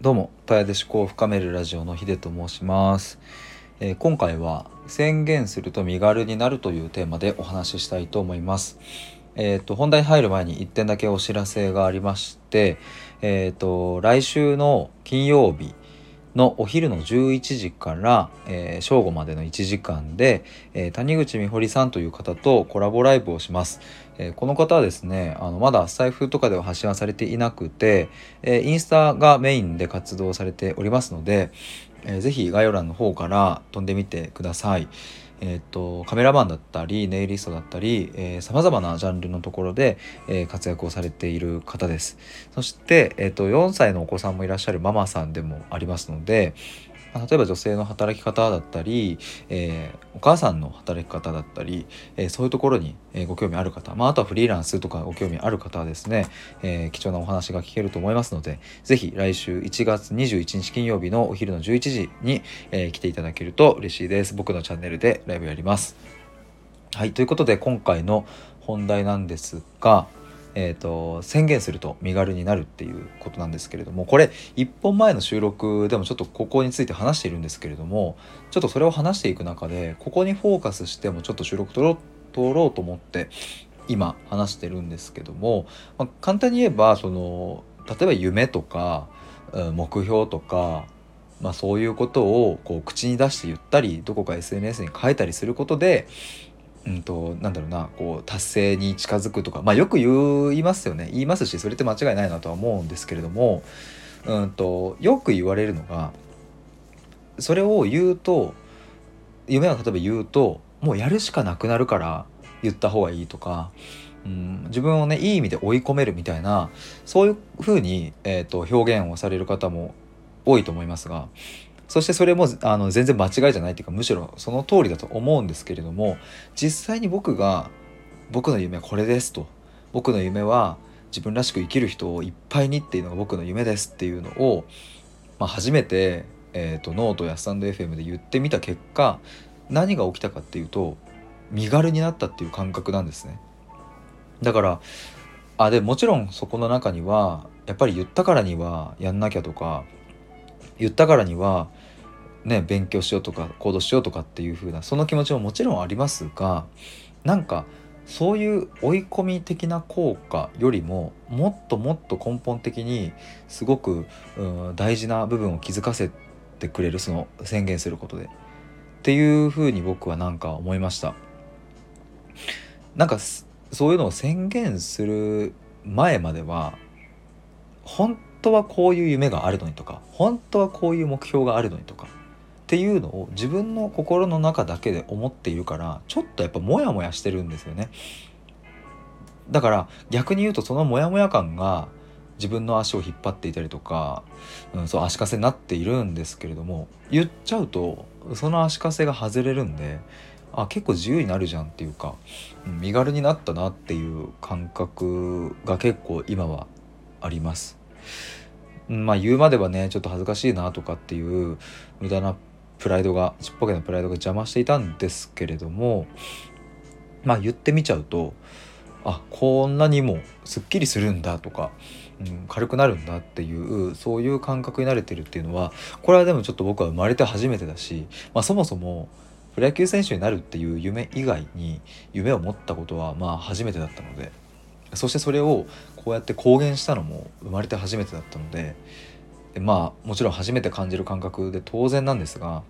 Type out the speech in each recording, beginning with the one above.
どうも、たやで思考を深めるラジオのヒデと申します、えー今回は宣言すると身軽になるというテーマでお話ししたいと思います。えっ、と、本題入る前に1点だけお知らせがありまして、えっ、と、来週の金曜日のお昼の11時から、えー正午までの1時間で、えー谷口美穂さんという方とコラボライブをします。えーこの方はですねあのまだスタイフとかでは発信はされていなくて、えーインスタがメインで活動されておりますので、えーぜひ概要欄の方から飛んでみてください。えー、とカメラマンだったりネイリストだったりさまざまなジャンルのところで、えー活躍をされている方です。そして、えー、と4歳のお子さんもいらっしゃるママさんでもありますのでま例えば女性の働き方だったり、えーお母さんの働き方だったり、えーそういうところに、ご興味ある方、まあ、あとはフリーランスとかご興味ある方はですね、えー貴重なお話が聞けると思いますのでぜひ来週1月21日金曜日のお昼の11時に、え来ていただけると嬉しいです。僕のチャンネルでライブやります。はいということで今回の本題なんですがえー、と宣言すると身軽になるっていうことなんですけれどもこれ1本前の収録でもちょっとここについて話しているんですけれどもちょっとそれを話していく中でここにフォーカスしてもちょっと収録取ろう取ろうと思って今話してるんですけども、まあ簡単に言えばその例えば夢とか目標とか、まあ、そういうことをこう口に出して言ったりどこか SNS に書いたりすることでうんとなんだろうなこう達成に近づくとか、まあ、よく言いますよね。言いますしそれって間違いないなとは思うんですけれども、うん、とよく言われるのがそれを言うと夢を例えば言うともうやるしかなくなるから言った方がいいとか、うん、自分をねいい意味で追い込めるみたいなそういうふうに、えー、と表現をされる方も多いと思いますがそしてそれもあの全然間違いじゃないっていうかむしろその通りだと思うんですけれども実際に僕が僕の夢はこれですと僕の夢は自分らしく生きる人をいっぱいにっていうのが僕の夢ですっていうのを、まあ、初めて、えー、とノートやスタンド FM で言ってみた結果何が起きたかっていうと身軽になったっていう感覚なんですね。だからあでもちろんそこの中にはやっぱり言ったからにはやんなきゃとか言ったからにはね勉強しようとか行動しようとかっていう風なその気持ちももちろんありますがなんかそういう追い込み的な効果よりももっともっと根本的にすごく、大事な部分を気づかせてくれるその宣言することでっていう風に僕はなんか思いました。なんかそういうのを宣言する前までは本当はこういう夢があるのにとか本当はこういう目標があるのにとかっていうのを自分の心の中だけで思っているからちょっとやっぱモヤモヤしてるんですよねだから逆に言うとそのモヤモヤ感が自分の足を引っ張っていたりとか、うん、そう足かせになっているんですけれども言っちゃうとその足かせが外れるんであ結構自由になるじゃんっていうかうん身軽になったなっていう感覚が結構今はあります。まあ言うまではねちょっと恥ずかしいなとかっていう無駄なプライドがちっぽけなプライドが邪魔していたんですけれどもまあ言ってみちゃうとあこんなにもすっきりするんだとか、うん、軽くなるんだっていうそういう感覚に慣れてるっていうのはこれはでもちょっと僕は生まれて初めてだし、まあ、そもそもプロ野球選手になるっていう夢以外に夢を持ったことはまあ初めてだったので。そしてそれをこうやって公言したのも生まれて初めてだったのでまあもちろん初めて感じる感覚で当然なんですが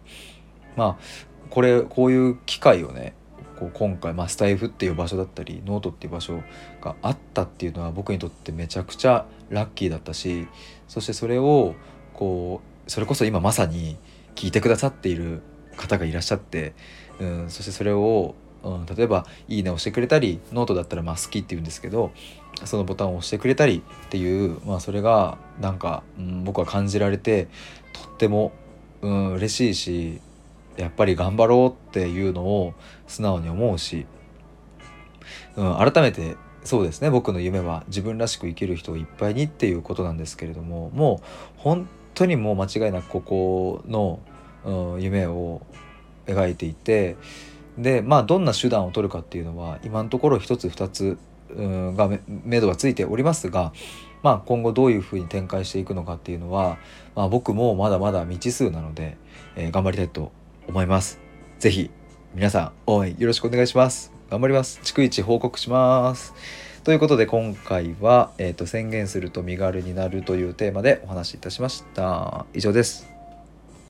まあこれこういう機会をねこう今回、まあ、スタイフっていう場所だったりノートっていう場所があったっていうのは僕にとってめちゃくちゃラッキーだったしそしてそれをこうそれこそ今まさに聞いてくださっている方がいらっしゃって、うん、そしてそれを、うん、例えば「いいね」をしてくれたりノートだったら好きって言うんですけどそのボタンを押してくれたりっていう、まあ、それがなんか、うん、僕は感じられてとっても、うん、嬉しいしやっぱり頑張ろうっていうのを素直に思うし、うん、改めてそうですね僕の夢は自分らしく生きる人をいっぱいにっていうことなんですけれどももう本当にもう間違いなくここの、うん、夢を描いていてでまあどんな手段を取るかっていうのは今のところ一つ二つがめ目処がついておりますがまあ、今後どういうふうに展開していくのかっていうのは、まあ、僕もまだまだ未知数なので、えー、頑張りたいと思います。是非皆さん応援よろしくお願いします。頑張ります。逐一報告します。ということで今回は、えーと、宣言すると身軽になるというテーマでお話しいたしました。以上です。